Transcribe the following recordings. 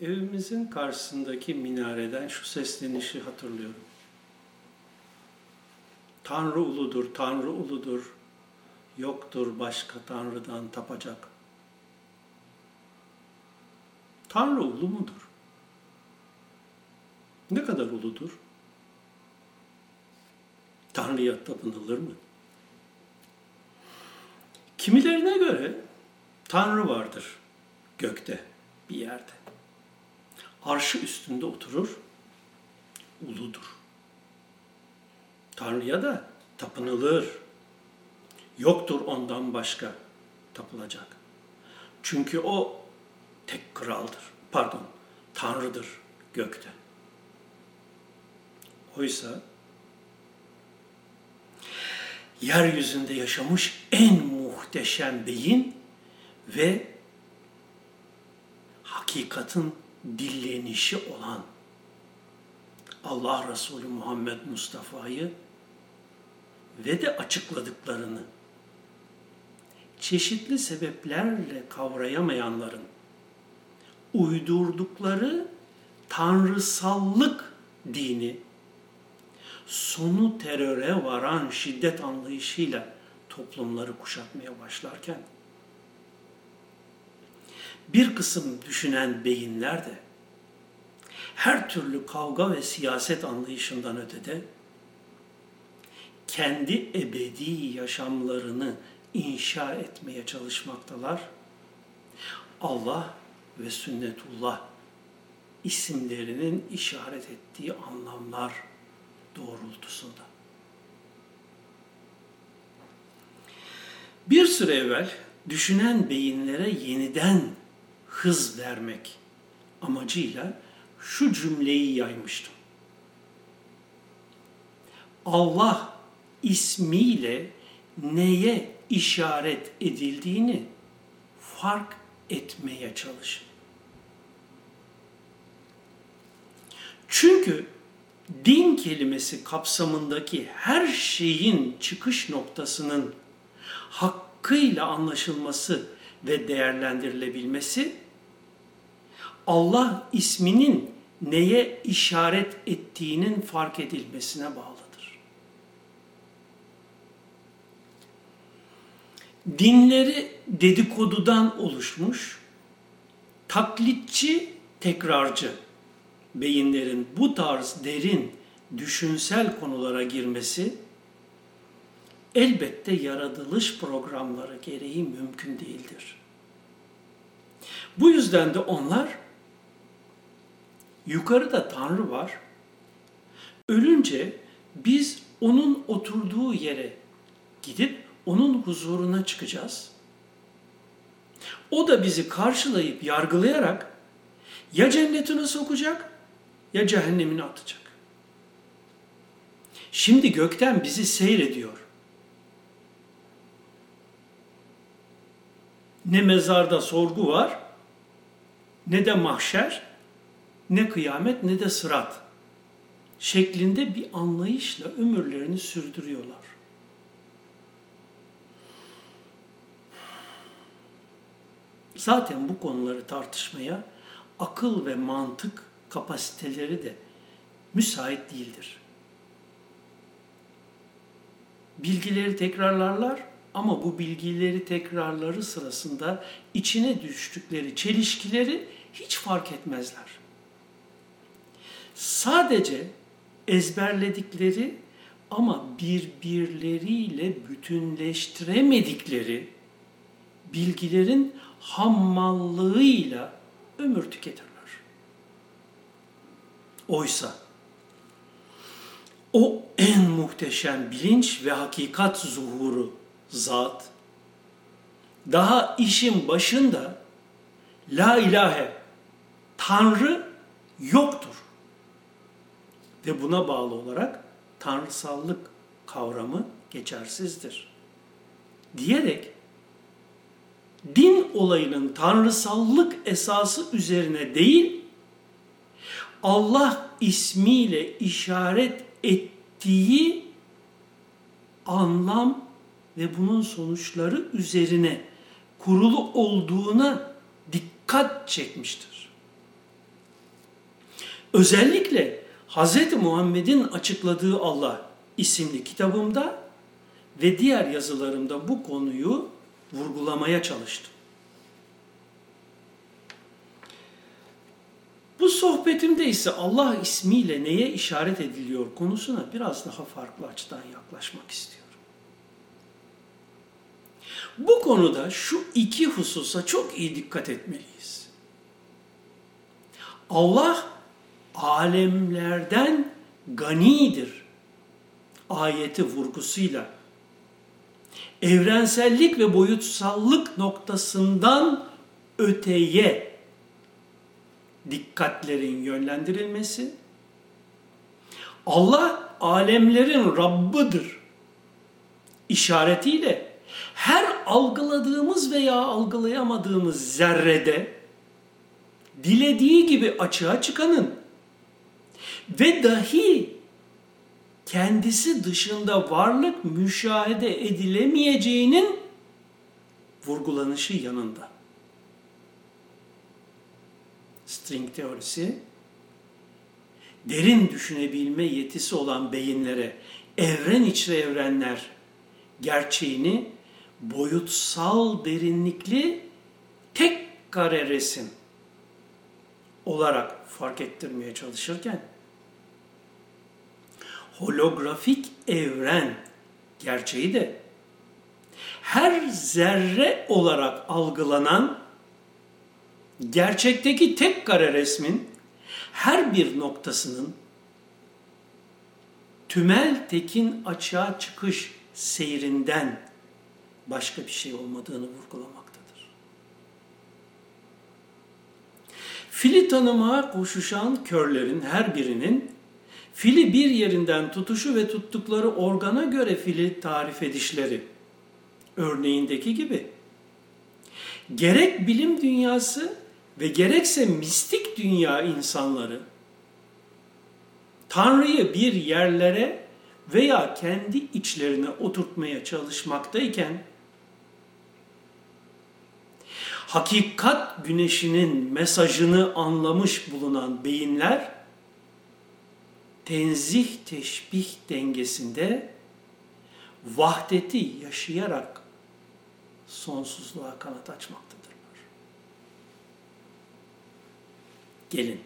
Evimizin karşısındaki minareden şu seslenişi hatırlıyorum. Tanrı uludur, Tanrı uludur. Yoktur başka Tanrı'dan tapacak. Tanrı ulu mudur? Ne kadar uludur? Tanrı'ya tapınılır mı? Kimilerine göre Tanrı vardır gökte bir yerde. Arşı üstünde oturur, uludur. Tanrı'ya da tapınılır. Yoktur ondan başka tapılacak. Çünkü o tek kraldır. Pardon, Tanrı'dır gökte. Oysa yeryüzünde yaşamış en muhteşem beyin ve hakikatin dillenişi olan Allah Resulü Muhammed Mustafa'yı ve de açıkladıklarını çeşitli sebeplerle kavrayamayanların uydurdukları tanrısallık dini sonu teröre varan şiddet anlayışıyla toplumları kuşatmaya başlarken bir kısım düşünen beyinler de her türlü kavga ve siyaset anlayışından ötede kendi ebedi yaşamlarını inşa etmeye çalışmaktalar. Allah ve sünnetullah isimlerinin işaret ettiği anlamlar doğrultusunda. Bir süre evvel düşünen beyinlere yeniden hız vermek amacıyla şu cümleyi yaymıştım. Allah ismiyle neye işaret edildiğini fark etmeye çalışın. Çünkü din kelimesi kapsamındaki her şeyin çıkış noktasının hakkıyla anlaşılması ve değerlendirilebilmesi Allah isminin neye işaret ettiğinin fark edilmesine bağlıdır. Dinleri dedikodudan oluşmuş, taklitçi, tekrarcı beyinlerin bu tarz derin düşünsel konulara girmesi elbette yaratılış programları gereği mümkün değildir. Bu yüzden de onlar yukarıda Tanrı var. Ölünce biz onun oturduğu yere gidip onun huzuruna çıkacağız. O da bizi karşılayıp yargılayarak ya cennetine sokacak ya cehennemine atacak. Şimdi gökten bizi seyrediyor. Ne mezarda sorgu var, ne de mahşer, ne kıyamet ne de sırat şeklinde bir anlayışla ömürlerini sürdürüyorlar. Zaten bu konuları tartışmaya akıl ve mantık kapasiteleri de müsait değildir. Bilgileri tekrarlarlar ama bu bilgileri tekrarları sırasında içine düştükleri çelişkileri hiç fark etmezler. Sadece ezberledikleri ama birbirleriyle bütünleştiremedikleri bilgilerin hammallığıyla ömür tüketirler. Oysa o en muhteşem bilinç ve hakikat zuhuru zat daha işin başında la ilahe Tanrı yoktur. Ve buna bağlı olarak tanrısallık kavramı geçersizdir. Diyerek din olayının tanrısallık esası üzerine değil, Allah ismiyle işaret ettiği anlam ve bunun sonuçları üzerine kurulu olduğuna dikkat çekmiştir. Özellikle Hz. Muhammed'in açıkladığı Allah isimli kitabımda ve diğer yazılarımda bu konuyu vurgulamaya çalıştım. Bu sohbetimde ise Allah ismiyle neye işaret ediliyor konusuna biraz daha farklı açıdan yaklaşmak istiyorum. Bu konuda şu iki hususa çok iyi dikkat etmeliyiz. Allah alemlerden ganidir. Ayeti vurgusuyla. Evrensellik ve boyutsallık noktasından öteye dikkatlerin yönlendirilmesi. Allah alemlerin Rabbıdır işaretiyle her algıladığımız veya algılayamadığımız zerrede dilediği gibi açığa çıkanın ve dahi kendisi dışında varlık müşahede edilemeyeceğinin vurgulanışı yanında. String teorisi derin düşünebilme yetisi olan beyinlere evren içre evrenler gerçeğini boyutsal derinlikli tek kare resim olarak fark ettirmeye çalışırken holografik evren gerçeği de her zerre olarak algılanan gerçekteki tek kare resmin her bir noktasının tümel tekin açığa çıkış seyrinden başka bir şey olmadığını vurgulamaktadır. Fili tanımaya koşuşan körlerin her birinin fili bir yerinden tutuşu ve tuttukları organa göre fili tarif edişleri. Örneğindeki gibi. Gerek bilim dünyası ve gerekse mistik dünya insanları Tanrı'yı bir yerlere veya kendi içlerine oturtmaya çalışmaktayken hakikat güneşinin mesajını anlamış bulunan beyinler tenzih teşbih dengesinde vahdeti yaşayarak sonsuzluğa kanat açmaktadırlar. Gelin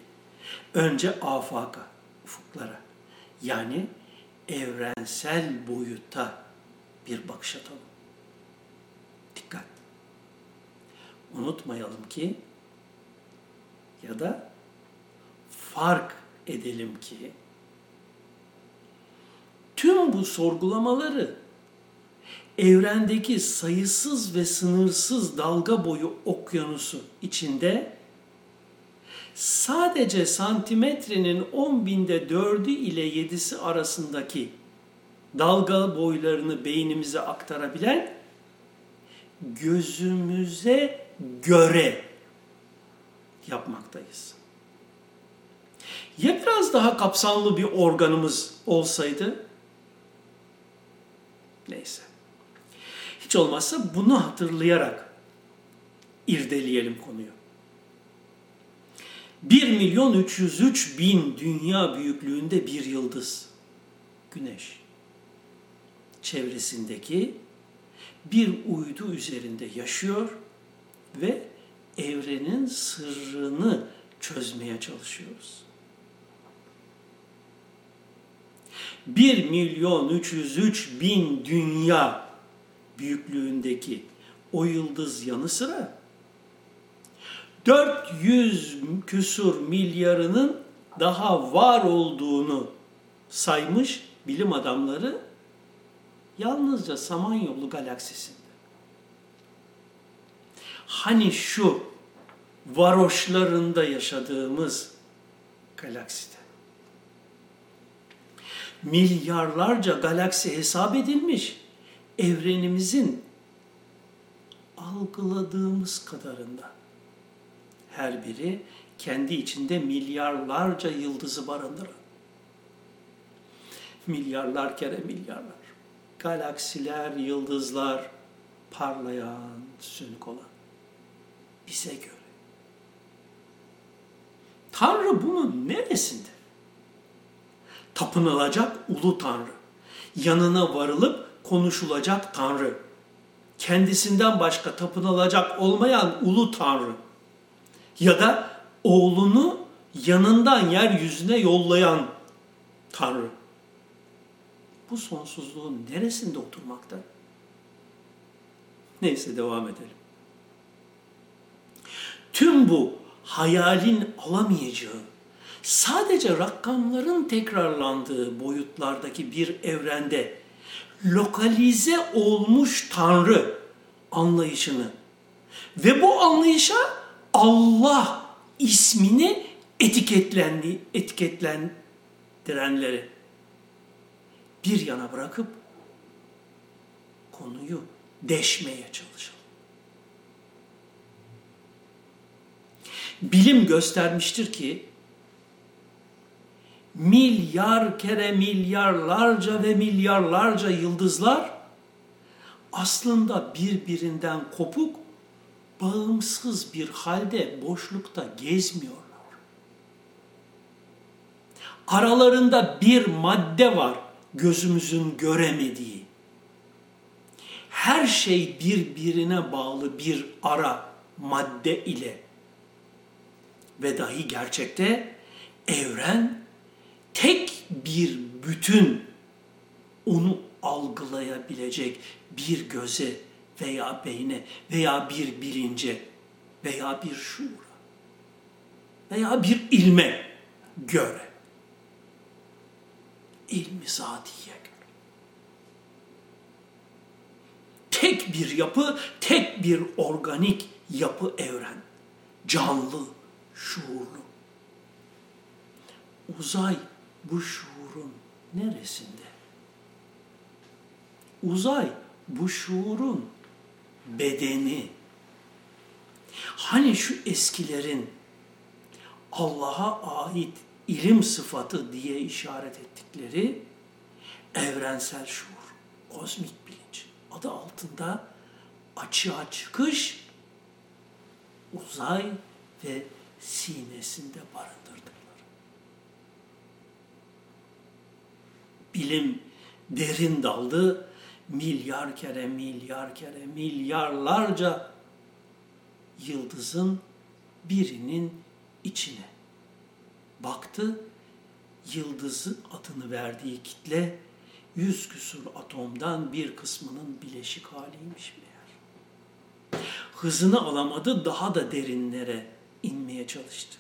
önce afaka, ufuklara yani evrensel boyuta bir bakış atalım. Dikkat. Unutmayalım ki ya da fark edelim ki tüm bu sorgulamaları evrendeki sayısız ve sınırsız dalga boyu okyanusu içinde sadece santimetrenin 10 binde 4'ü ile 7'si arasındaki dalga boylarını beynimize aktarabilen gözümüze göre yapmaktayız. Ya biraz daha kapsamlı bir organımız olsaydı? Neyse. Hiç olmazsa bunu hatırlayarak irdeleyelim konuyu. 1 milyon 303 bin dünya büyüklüğünde bir yıldız. Güneş. Çevresindeki bir uydu üzerinde yaşıyor ve evrenin sırrını çözmeye çalışıyoruz. 1 milyon 303 bin dünya büyüklüğündeki o yıldız yanı sıra 400 küsur milyarının daha var olduğunu saymış bilim adamları yalnızca Samanyolu galaksisinde. Hani şu varoşlarında yaşadığımız galakside. Milyarlarca galaksi hesap edilmiş evrenimizin algıladığımız kadarında her biri kendi içinde milyarlarca yıldızı barındıran. Milyarlar kere milyarlar. Galaksiler, yıldızlar, parlayan, sönük olan. Bize göre. Tanrı bunun neresinde? Tapınılacak ulu Tanrı. Yanına varılıp konuşulacak Tanrı. Kendisinden başka tapınılacak olmayan ulu Tanrı. Ya da oğlunu yanından yeryüzüne yollayan Tanrı. Bu sonsuzluğun neresinde oturmakta? Neyse devam edelim. Tüm bu hayalin alamayacağı, sadece rakamların tekrarlandığı boyutlardaki bir evrende lokalize olmuş Tanrı anlayışını ve bu anlayışa Allah ismini etiketlendi, etiketlendirenleri bir yana bırakıp konuyu deşmeye çalışalım. Bilim göstermiştir ki milyar kere milyarlarca ve milyarlarca yıldızlar aslında birbirinden kopuk, bağımsız bir halde boşlukta gezmiyorlar. Aralarında bir madde var gözümüzün göremediği. Her şey birbirine bağlı bir ara madde ile ve dahi gerçekte evren tek bir bütün onu algılayabilecek bir göze veya beyne veya bir bilince veya bir şuura veya bir ilme göre ilmi zatiye göre. Tek bir yapı, tek bir organik yapı evren. Canlı, şuurlu. Uzay bu şuurun neresinde? Uzay bu şuurun bedeni. Hani şu eskilerin Allah'a ait ilim sıfatı diye işaret ettikleri evrensel şuur, kozmik bilinç adı altında açığa çıkış uzay ve sinesinde barındırdıkları. Bilim derin daldı, milyar kere milyar kere milyarlarca yıldızın birinin içine baktı, yıldızı adını verdiği kitle yüz küsur atomdan bir kısmının bileşik haliymiş meğer. Hızını alamadı, daha da derinlere inmeye çalıştı.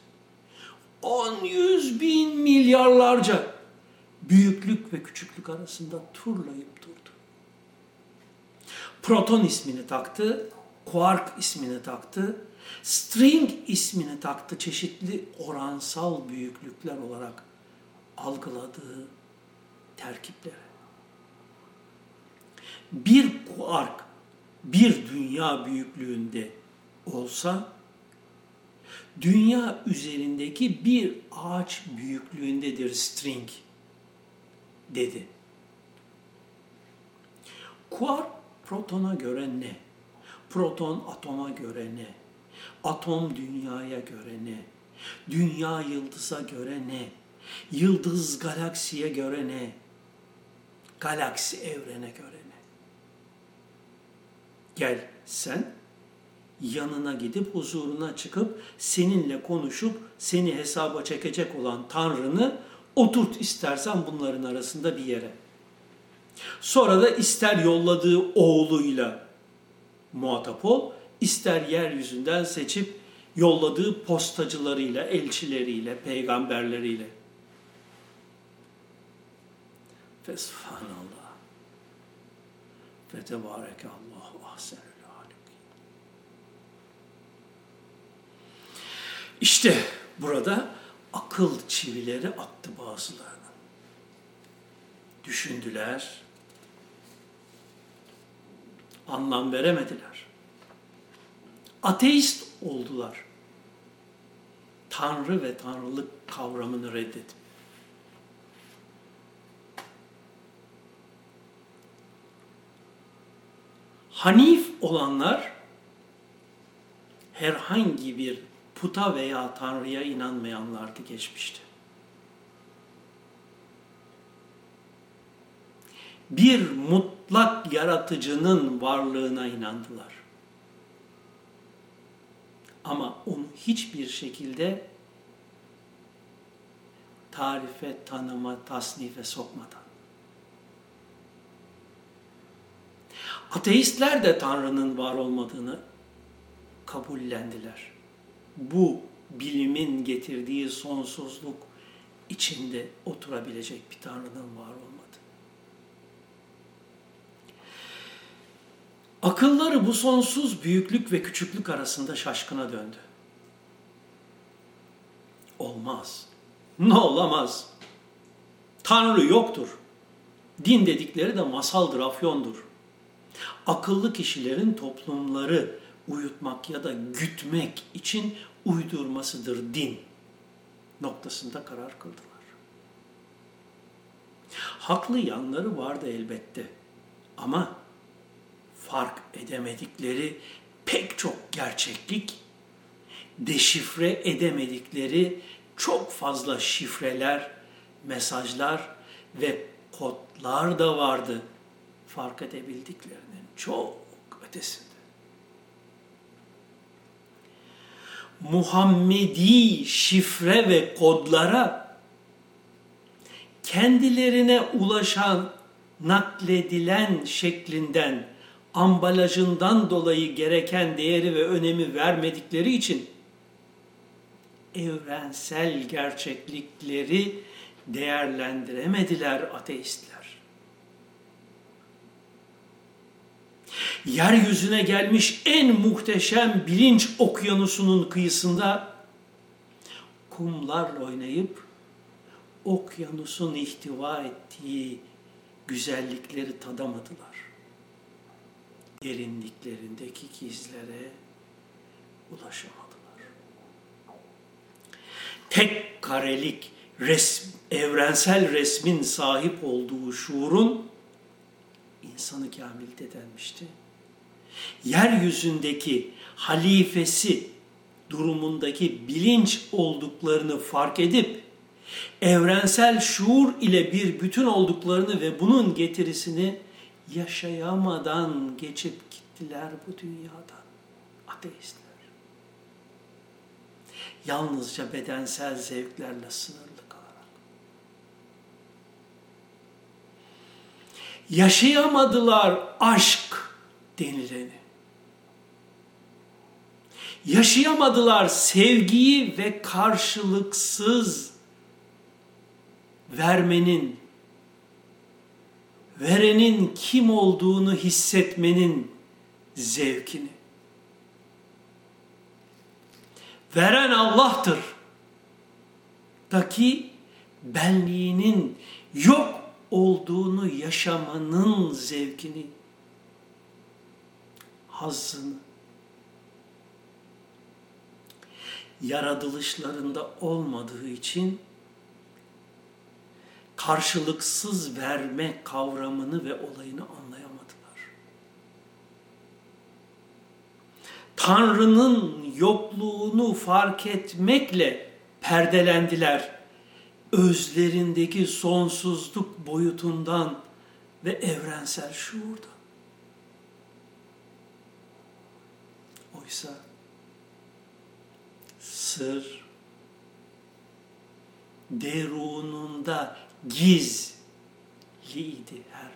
On yüz bin milyarlarca büyüklük ve küçüklük arasında turlayıp durdu. Proton ismini taktı, kuark ismini taktı, string ismini taktı çeşitli oransal büyüklükler olarak algıladığı terkiplere. Bir kuark bir dünya büyüklüğünde olsa dünya üzerindeki bir ağaç büyüklüğündedir string dedi. Kuark protona göre ne? Proton atoma göre ne? Atom dünyaya göre ne? Dünya yıldıza göre ne? Yıldız galaksiye göre ne? Galaksi evrene göre ne? Gel sen yanına gidip huzuruna çıkıp seninle konuşup seni hesaba çekecek olan Tanrı'nı oturt istersen bunların arasında bir yere. Sonra da ister yolladığı oğluyla muhatap ol, ister yeryüzünden seçip yolladığı postacılarıyla, elçileriyle, peygamberleriyle. Fesubhanallah. Ve tebareke Allahu ahsenül İşte burada akıl çivileri attı bazılarının. Düşündüler, anlam veremediler. Ateist oldular. Tanrı ve tanrılık kavramını reddedip. Hanif olanlar herhangi bir puta veya Tanrı'ya inanmayanlardı geçmişti. Bir mutlak yaratıcının varlığına inandılar. Ama onu hiçbir şekilde tarife, tanıma, tasnife sokmadan. Ateistler de Tanrı'nın var olmadığını kabullendiler. Bu bilimin getirdiği sonsuzluk içinde oturabilecek bir Tanrı'nın var olmadı. Akılları bu sonsuz büyüklük ve küçüklük arasında şaşkına döndü. Olmaz. Ne olamaz? Tanrı yoktur. Din dedikleri de masaldır, afyondur. Akıllı kişilerin toplumları uyutmak ya da gütmek için uydurmasıdır din noktasında karar kıldılar. Haklı yanları vardı elbette ama fark edemedikleri pek çok gerçeklik, deşifre edemedikleri çok fazla şifreler, mesajlar ve kodlar da vardı fark edebildiklerinin çok ötesinde. Muhammedi şifre ve kodlara kendilerine ulaşan nakledilen şeklinden, ambalajından dolayı gereken değeri ve önemi vermedikleri için evrensel gerçeklikleri değerlendiremediler ateistler. Yeryüzüne gelmiş en muhteşem bilinç okyanusunun kıyısında kumlarla oynayıp okyanusun ihtiva ettiği güzellikleri tadamadılar. Derinliklerindeki gizlere ulaşamadılar tek karelik resm, evrensel resmin sahip olduğu şuurun insanı kamilde denmişti. Yeryüzündeki halifesi durumundaki bilinç olduklarını fark edip evrensel şuur ile bir bütün olduklarını ve bunun getirisini yaşayamadan geçip gittiler bu dünyadan. Ateistler yalnızca bedensel zevklerle sınırlı kalarak. Yaşayamadılar aşk denileni. Yaşayamadılar sevgiyi ve karşılıksız vermenin, verenin kim olduğunu hissetmenin zevkini. veren Allah'tır. Daki benliğinin yok olduğunu yaşamanın zevkini, hazzını, yaratılışlarında olmadığı için karşılıksız verme kavramını ve olayını anlayamadılar. Tanrı'nın yokluğunu fark etmekle perdelendiler. Özlerindeki sonsuzluk boyutundan ve evrensel şuurdan. Oysa sır derununda gizliydi her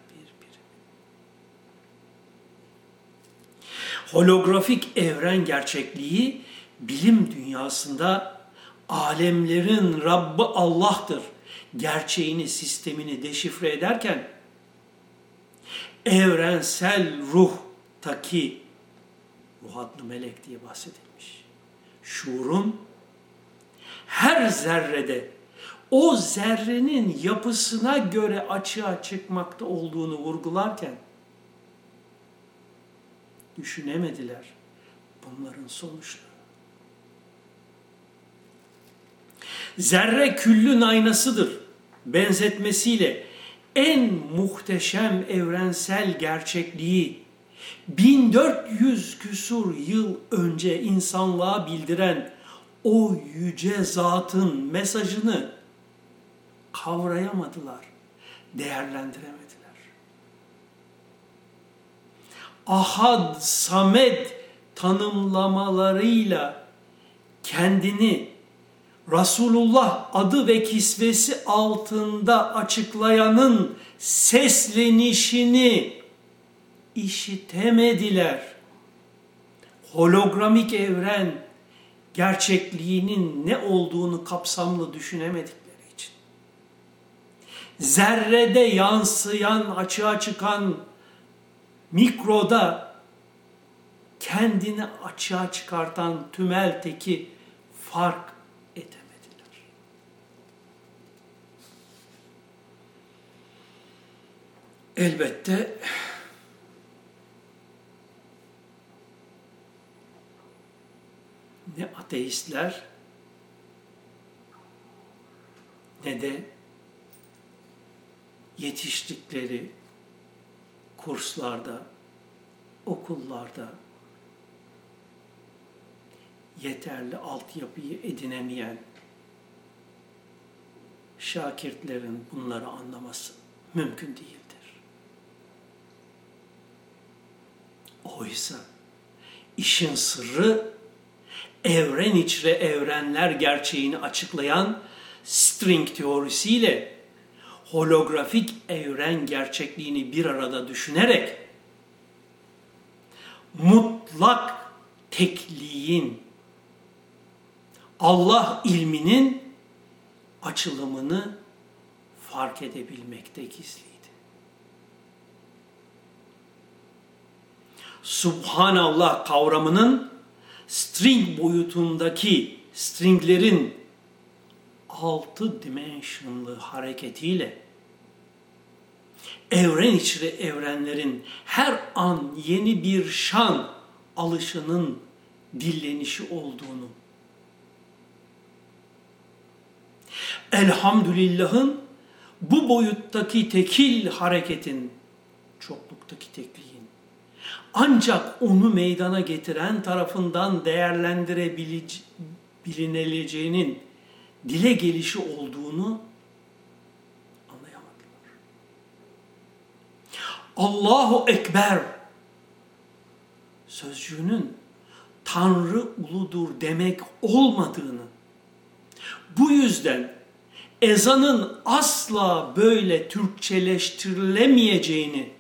holografik evren gerçekliği bilim dünyasında alemlerin Rabbi Allah'tır. Gerçeğini, sistemini deşifre ederken evrensel ruhtaki ruh adlı melek diye bahsedilmiş. Şuurun her zerrede o zerrenin yapısına göre açığa çıkmakta olduğunu vurgularken düşünemediler bunların sonuçları. Zerre küllün aynasıdır benzetmesiyle en muhteşem evrensel gerçekliği 1400 küsur yıl önce insanlığa bildiren o yüce zatın mesajını kavrayamadılar, değerlendiremediler. Ahad, Samed tanımlamalarıyla kendini Resulullah adı ve kisvesi altında açıklayanın seslenişini işitemediler. Hologramik evren gerçekliğinin ne olduğunu kapsamlı düşünemedikleri için. Zerrede yansıyan, açığa çıkan mikroda kendini açığa çıkartan tümel teki fark edemediler. Elbette ne ateistler ne de yetiştikleri kurslarda, okullarda yeterli altyapıyı edinemeyen şakirtlerin bunları anlaması mümkün değildir. Oysa işin sırrı evren içre evrenler gerçeğini açıklayan string teorisiyle holografik evren gerçekliğini bir arada düşünerek mutlak tekliğin Allah ilminin açılımını fark edebilmekte gizliydi. Subhanallah kavramının string boyutundaki stringlerin altı dimensionlı hareketiyle evren içre evrenlerin her an yeni bir şan alışının dillenişi olduğunu elhamdülillah'ın bu boyuttaki tekil hareketin çokluktaki tekliğin ancak onu meydana getiren tarafından değerlendirebileceğinin dile gelişi olduğunu anlayamadılar. Allahu Ekber sözcüğünün Tanrı uludur demek olmadığını, bu yüzden ezanın asla böyle Türkçeleştirilemeyeceğini,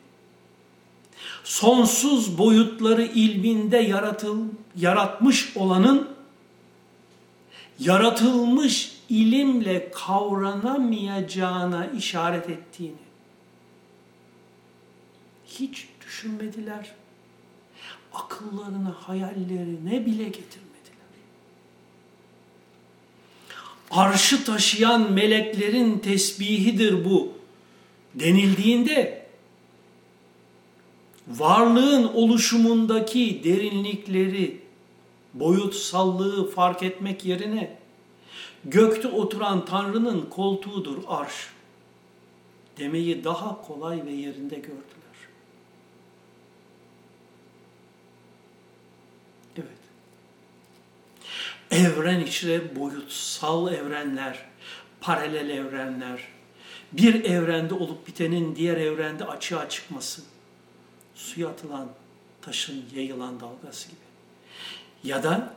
sonsuz boyutları ilminde yaratıl, yaratmış olanın yaratılmış ilimle kavranamayacağına işaret ettiğini hiç düşünmediler. Akıllarına, hayallerine bile getirmediler. Arşı taşıyan meleklerin tesbihidir bu denildiğinde varlığın oluşumundaki derinlikleri, boyutsallığı fark etmek yerine gökte oturan Tanrı'nın koltuğudur arş demeyi daha kolay ve yerinde gördüler. Evet. Evren içre boyutsal evrenler, paralel evrenler, bir evrende olup bitenin diğer evrende açığa çıkması, suya atılan taşın yayılan dalgası gibi. Ya da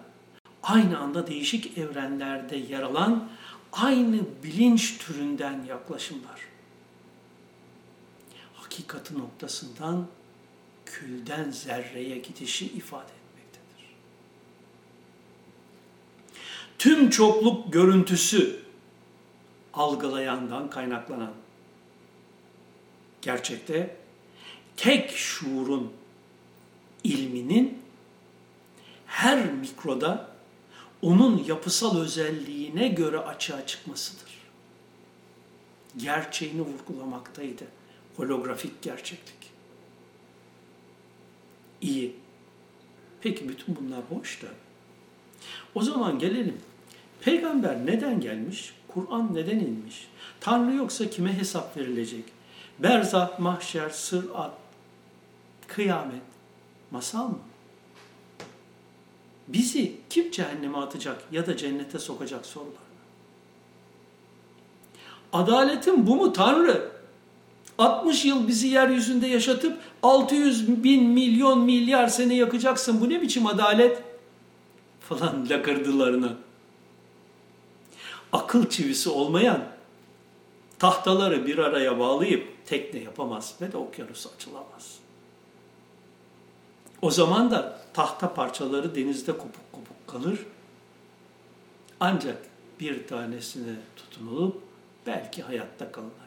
aynı anda değişik evrenlerde yer alan aynı bilinç türünden yaklaşımlar. Hakikati noktasından külden zerreye gidişi ifade etmektedir. Tüm çokluk görüntüsü algılayandan kaynaklanan gerçekte tek şuurun ilminin her mikroda onun yapısal özelliğine göre açığa çıkmasıdır. Gerçeğini vurgulamaktaydı. Holografik gerçeklik. İyi. Peki bütün bunlar boş da. O zaman gelelim. Peygamber neden gelmiş? Kur'an neden inmiş? Tanrı yoksa kime hesap verilecek? Berzah, mahşer, sırat, kıyamet masal mı? bizi kim cehenneme atacak ya da cennete sokacak sorular. Adaletin bu mu Tanrı? 60 yıl bizi yeryüzünde yaşatıp 600 bin milyon milyar sene yakacaksın. Bu ne biçim adalet? Falan lakırdılarına. Akıl çivisi olmayan tahtaları bir araya bağlayıp tekne yapamaz ve de okyanus açılamaz. O zaman da tahta parçaları denizde kopuk kopuk kalır. Ancak bir tanesine tutunulup belki hayatta kalınabilir.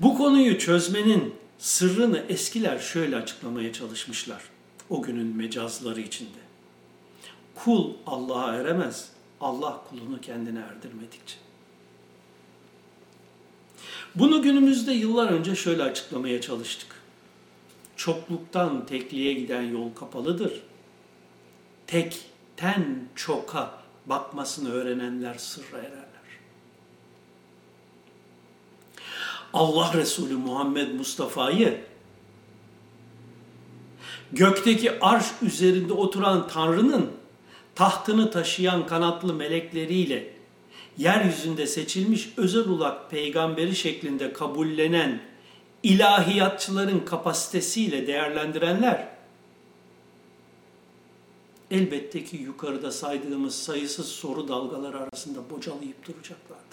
Bu konuyu çözmenin sırrını eskiler şöyle açıklamaya çalışmışlar. O günün mecazları içinde. Kul Allah'a eremez, Allah kulunu kendine erdirmedikçe. Bunu günümüzde yıllar önce şöyle açıklamaya çalıştık. Çokluktan tekliğe giden yol kapalıdır. Tekten çoka bakmasını öğrenenler sırra ererler. Allah Resulü Muhammed Mustafa'yı gökteki arş üzerinde oturan Tanrı'nın tahtını taşıyan kanatlı melekleriyle yeryüzünde seçilmiş özel ulak peygamberi şeklinde kabullenen ilahiyatçıların kapasitesiyle değerlendirenler elbette ki yukarıda saydığımız sayısız soru dalgaları arasında bocalayıp duracaklardır.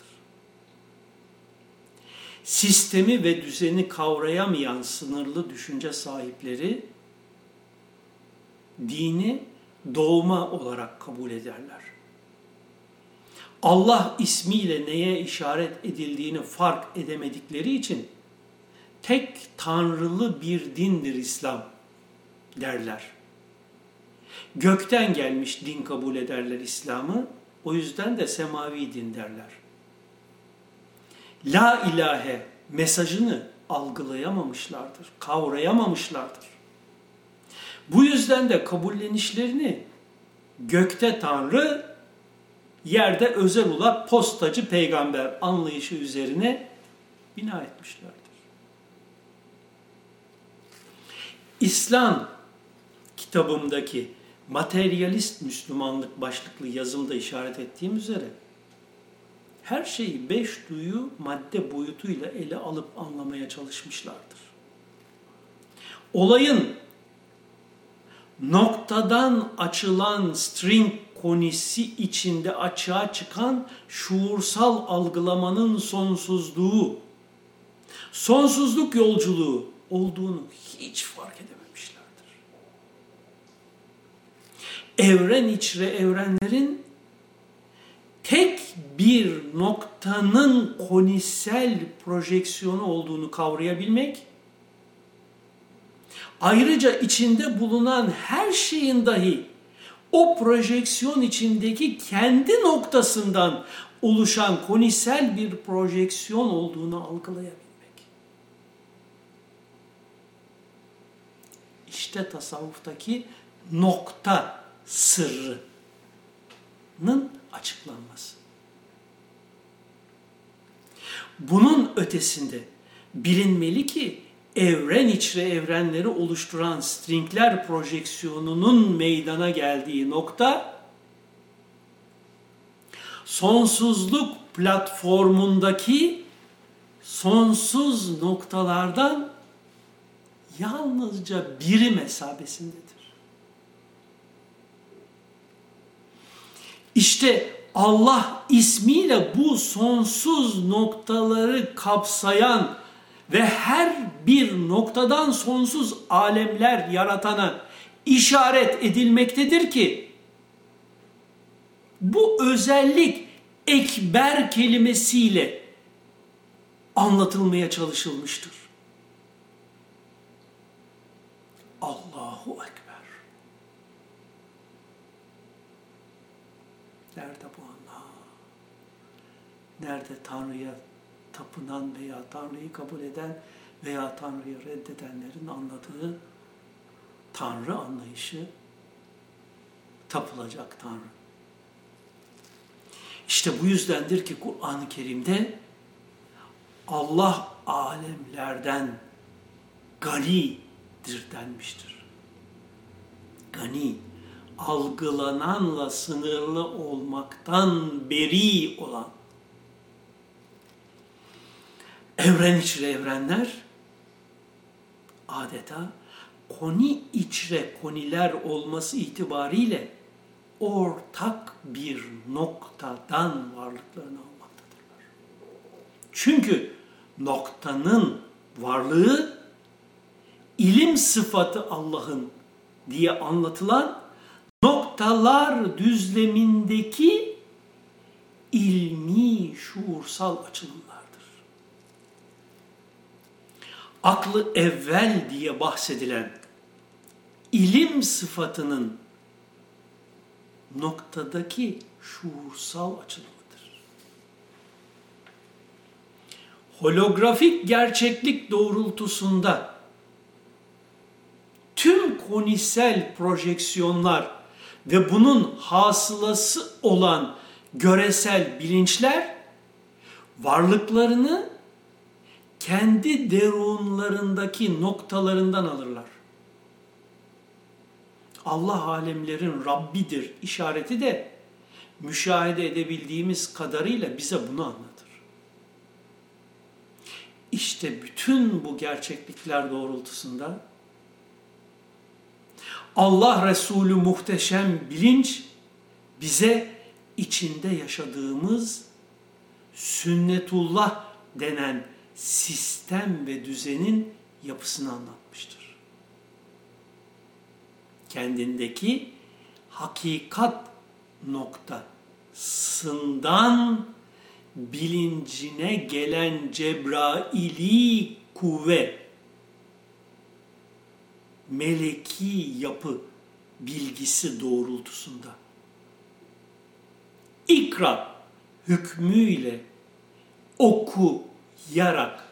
Sistemi ve düzeni kavrayamayan sınırlı düşünce sahipleri dini doğma olarak kabul ederler. Allah ismiyle neye işaret edildiğini fark edemedikleri için tek tanrılı bir dindir İslam derler. Gökten gelmiş din kabul ederler İslam'ı. O yüzden de semavi din derler. La ilahe mesajını algılayamamışlardır, kavrayamamışlardır. Bu yüzden de kabullenişlerini gökte Tanrı, yerde özel ulak postacı peygamber anlayışı üzerine bina etmişlerdir. İslam kitabımdaki materyalist Müslümanlık başlıklı yazımda işaret ettiğim üzere her şeyi beş duyu madde boyutuyla ele alıp anlamaya çalışmışlardır. Olayın noktadan açılan string konisi içinde açığa çıkan şuursal algılamanın sonsuzluğu, sonsuzluk yolculuğu olduğunu hiç fark edememişlerdir. Evren içre evrenlerin tek bir noktanın konisel projeksiyonu olduğunu kavrayabilmek, ayrıca içinde bulunan her şeyin dahi o projeksiyon içindeki kendi noktasından oluşan konisel bir projeksiyon olduğunu algılayabilmek. İşte tasavvuftaki nokta sırrının açıklanması. Bunun ötesinde bilinmeli ki evren içre evrenleri oluşturan stringler projeksiyonunun meydana geldiği nokta sonsuzluk platformundaki sonsuz noktalardan yalnızca biri mesabesindedir. İşte Allah ismiyle bu sonsuz noktaları kapsayan ve her bir noktadan sonsuz alemler yaratana işaret edilmektedir ki bu özellik ekber kelimesiyle anlatılmaya çalışılmıştır. Allahu Ekber. Nerede bu Allah? Nerede Tanrı'ya tapınan veya Tanrı'yı kabul eden veya Tanrı'yı reddedenlerin anladığı Tanrı anlayışı tapılacak Tanrı. İşte bu yüzdendir ki Kur'an-ı Kerim'de Allah alemlerden ganidir denmiştir. gani, algılananla sınırlı olmaktan beri olan evren içre evrenler adeta koni içre koniler olması itibariyle ortak bir noktadan varlıklarını almaktadırlar. Çünkü noktanın varlığı ilim sıfatı Allah'ın diye anlatılan noktalar düzlemindeki ilmi şuursal açılımlardır. Aklı evvel diye bahsedilen ilim sıfatının noktadaki şuursal açılımıdır. Holografik gerçeklik doğrultusunda tüm konisel projeksiyonlar ve bunun hasılası olan göresel bilinçler varlıklarını kendi derunlarındaki noktalarından alırlar. Allah alemlerin Rabbidir işareti de müşahede edebildiğimiz kadarıyla bize bunu anlatır. İşte bütün bu gerçeklikler doğrultusunda Allah Resulü muhteşem bilinç bize içinde yaşadığımız sünnetullah denen sistem ve düzenin yapısını anlatmıştır. Kendindeki hakikat noktasından bilincine gelen Cebraili kuvve meleki yapı bilgisi doğrultusunda. İkra hükmüyle okuyarak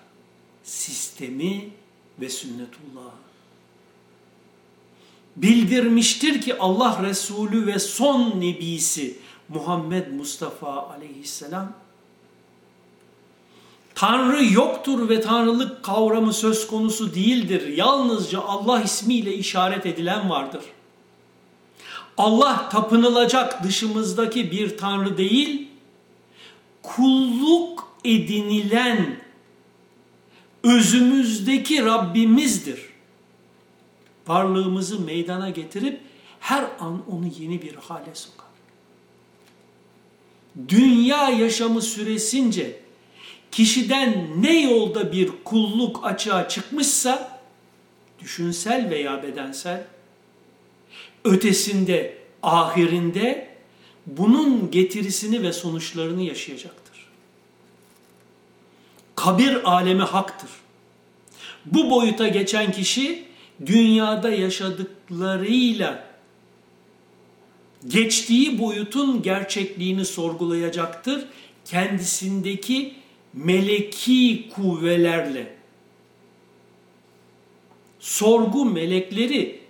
sistemi ve sünnetullah bildirmiştir ki Allah Resulü ve son nebisi Muhammed Mustafa aleyhisselam Tanrı yoktur ve tanrılık kavramı söz konusu değildir. Yalnızca Allah ismiyle işaret edilen vardır. Allah tapınılacak dışımızdaki bir tanrı değil, kulluk edinilen özümüzdeki Rabbimizdir. Varlığımızı meydana getirip her an onu yeni bir hale sokar. Dünya yaşamı süresince kişiden ne yolda bir kulluk açığa çıkmışsa, düşünsel veya bedensel, ötesinde, ahirinde bunun getirisini ve sonuçlarını yaşayacaktır. Kabir alemi haktır. Bu boyuta geçen kişi dünyada yaşadıklarıyla geçtiği boyutun gerçekliğini sorgulayacaktır. Kendisindeki meleki kuvvelerle sorgu melekleri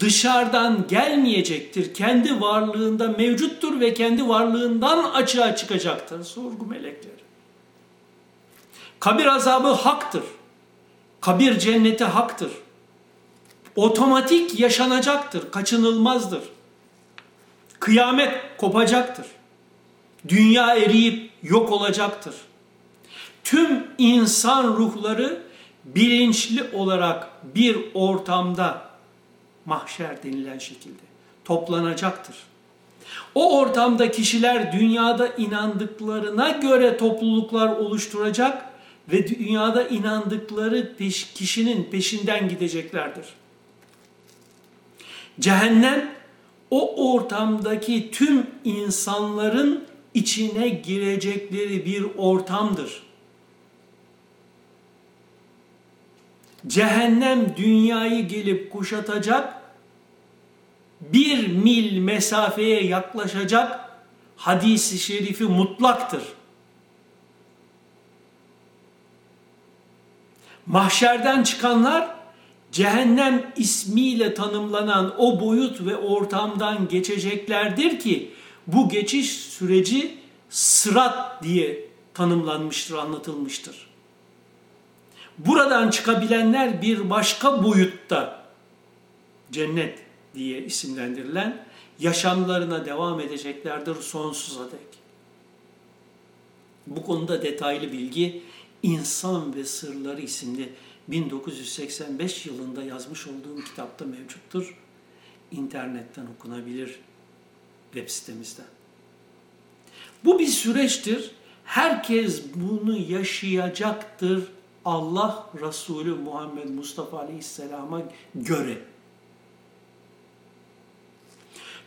dışarıdan gelmeyecektir. Kendi varlığında mevcuttur ve kendi varlığından açığa çıkacaktır sorgu melekleri. Kabir azabı haktır. Kabir cenneti haktır. Otomatik yaşanacaktır, kaçınılmazdır. Kıyamet kopacaktır. Dünya eriyip yok olacaktır tüm insan ruhları bilinçli olarak bir ortamda mahşer denilen şekilde toplanacaktır. O ortamda kişiler dünyada inandıklarına göre topluluklar oluşturacak ve dünyada inandıkları peş, kişinin peşinden gideceklerdir. Cehennem o ortamdaki tüm insanların içine girecekleri bir ortamdır. Cehennem dünyayı gelip kuşatacak, bir mil mesafeye yaklaşacak hadisi şerifi mutlaktır. Mahşerden çıkanlar cehennem ismiyle tanımlanan o boyut ve ortamdan geçeceklerdir ki bu geçiş süreci sırat diye tanımlanmıştır, anlatılmıştır. Buradan çıkabilenler bir başka boyutta cennet diye isimlendirilen yaşamlarına devam edeceklerdir sonsuza dek. Bu konuda detaylı bilgi İnsan ve Sırları isimli 1985 yılında yazmış olduğum kitapta mevcuttur. İnternetten okunabilir web sitemizden. Bu bir süreçtir. Herkes bunu yaşayacaktır Allah Resulü Muhammed Mustafa Aleyhisselam'a göre.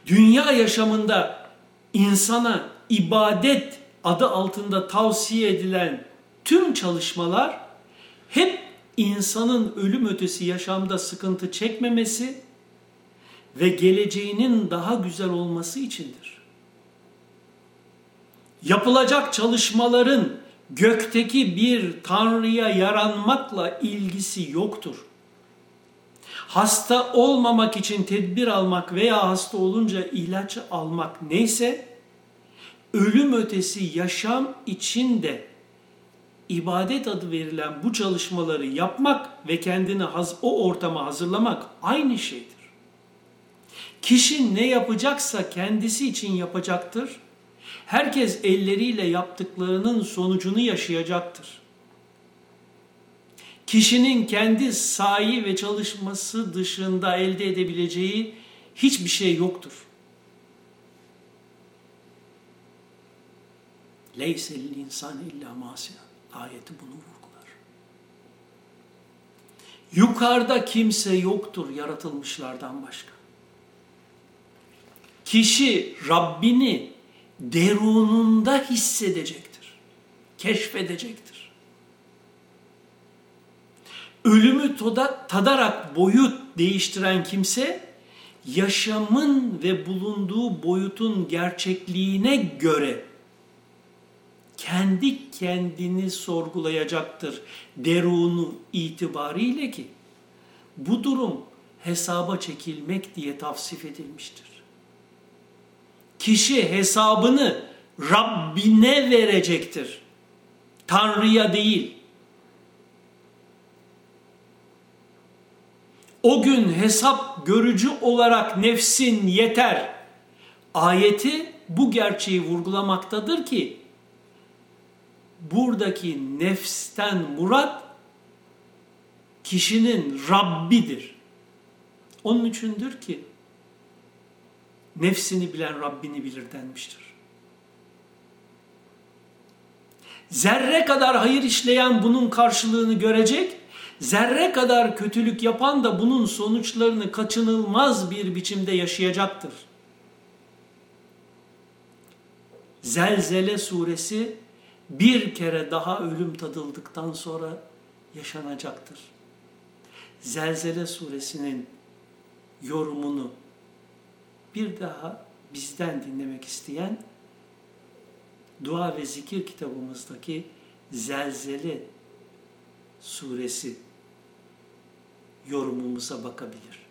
Dünya yaşamında insana ibadet adı altında tavsiye edilen tüm çalışmalar hep insanın ölüm ötesi yaşamda sıkıntı çekmemesi ve geleceğinin daha güzel olması içindir. Yapılacak çalışmaların gökteki bir tanrıya yaranmakla ilgisi yoktur. Hasta olmamak için tedbir almak veya hasta olunca ilaç almak neyse, ölüm ötesi yaşam için de ibadet adı verilen bu çalışmaları yapmak ve kendini o ortama hazırlamak aynı şeydir. Kişi ne yapacaksa kendisi için yapacaktır. Herkes elleriyle yaptıklarının sonucunu yaşayacaktır. Kişinin kendi sahi ve çalışması dışında elde edebileceği hiçbir şey yoktur. Leysel insan illa masiya. Ayeti bunu vurgular. Yukarıda kimse yoktur yaratılmışlardan başka. Kişi Rabbini derununda hissedecektir. Keşfedecektir. Ölümü tadarak boyut değiştiren kimse yaşamın ve bulunduğu boyutun gerçekliğine göre kendi kendini sorgulayacaktır derunu itibariyle ki bu durum hesaba çekilmek diye tavsif edilmiştir. Kişi hesabını Rabbine verecektir. Tanrı'ya değil. O gün hesap görücü olarak nefsin yeter. Ayeti bu gerçeği vurgulamaktadır ki buradaki nefsten murat kişinin Rabbidir. Onun içindir ki nefsini bilen Rabbini bilir denmiştir. Zerre kadar hayır işleyen bunun karşılığını görecek, zerre kadar kötülük yapan da bunun sonuçlarını kaçınılmaz bir biçimde yaşayacaktır. Zelzele suresi bir kere daha ölüm tadıldıktan sonra yaşanacaktır. Zelzele suresinin yorumunu bir daha bizden dinlemek isteyen dua ve zikir kitabımızdaki Zelzele suresi yorumumuza bakabilir.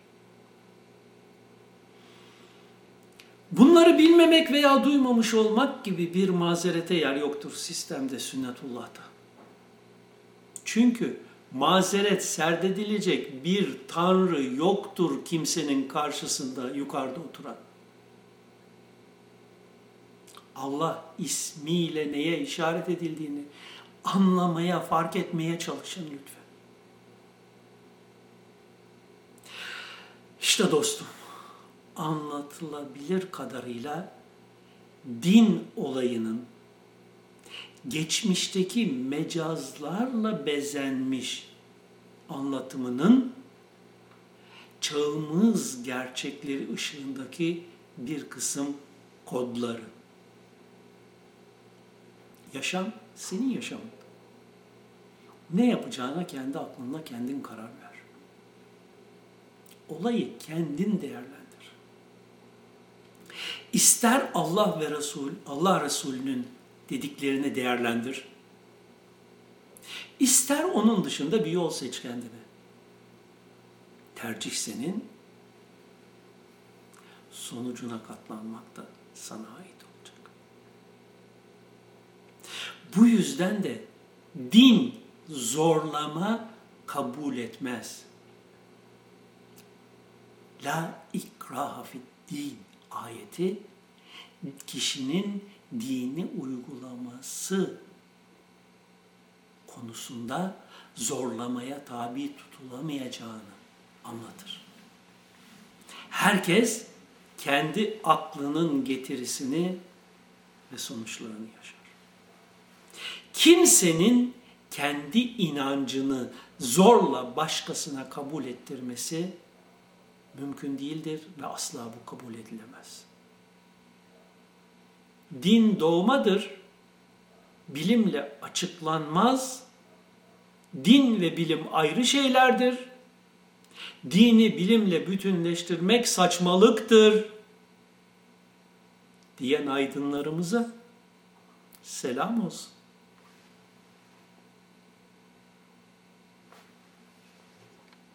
Bunları bilmemek veya duymamış olmak gibi bir mazerete yer yoktur sistemde sünnetullah'ta. Çünkü mazeret serdedilecek bir tanrı yoktur kimsenin karşısında yukarıda oturan. Allah ismiyle neye işaret edildiğini anlamaya, fark etmeye çalışın lütfen. İşte dostum, anlatılabilir kadarıyla din olayının geçmişteki mecazlarla bezenmiş anlatımının çağımız gerçekleri ışığındaki bir kısım kodları. Yaşam senin yaşamın. Ne yapacağına kendi aklınla kendin karar ver. Olayı kendin değerlendir. İster Allah ve Resul, Allah Resulü'nün dediklerini değerlendir. İster onun dışında bir yol seç kendine. Tercih senin, sonucuna katlanmak da sana ait olacak. Bu yüzden de din zorlama kabul etmez. La ikraha din ayeti kişinin dini uygulaması konusunda zorlamaya tabi tutulamayacağını anlatır. Herkes kendi aklının getirisini ve sonuçlarını yaşar. Kimsenin kendi inancını zorla başkasına kabul ettirmesi mümkün değildir ve asla bu kabul edilemez. Din doğmadır, bilimle açıklanmaz, din ve bilim ayrı şeylerdir. Dini bilimle bütünleştirmek saçmalıktır diyen aydınlarımıza selam olsun.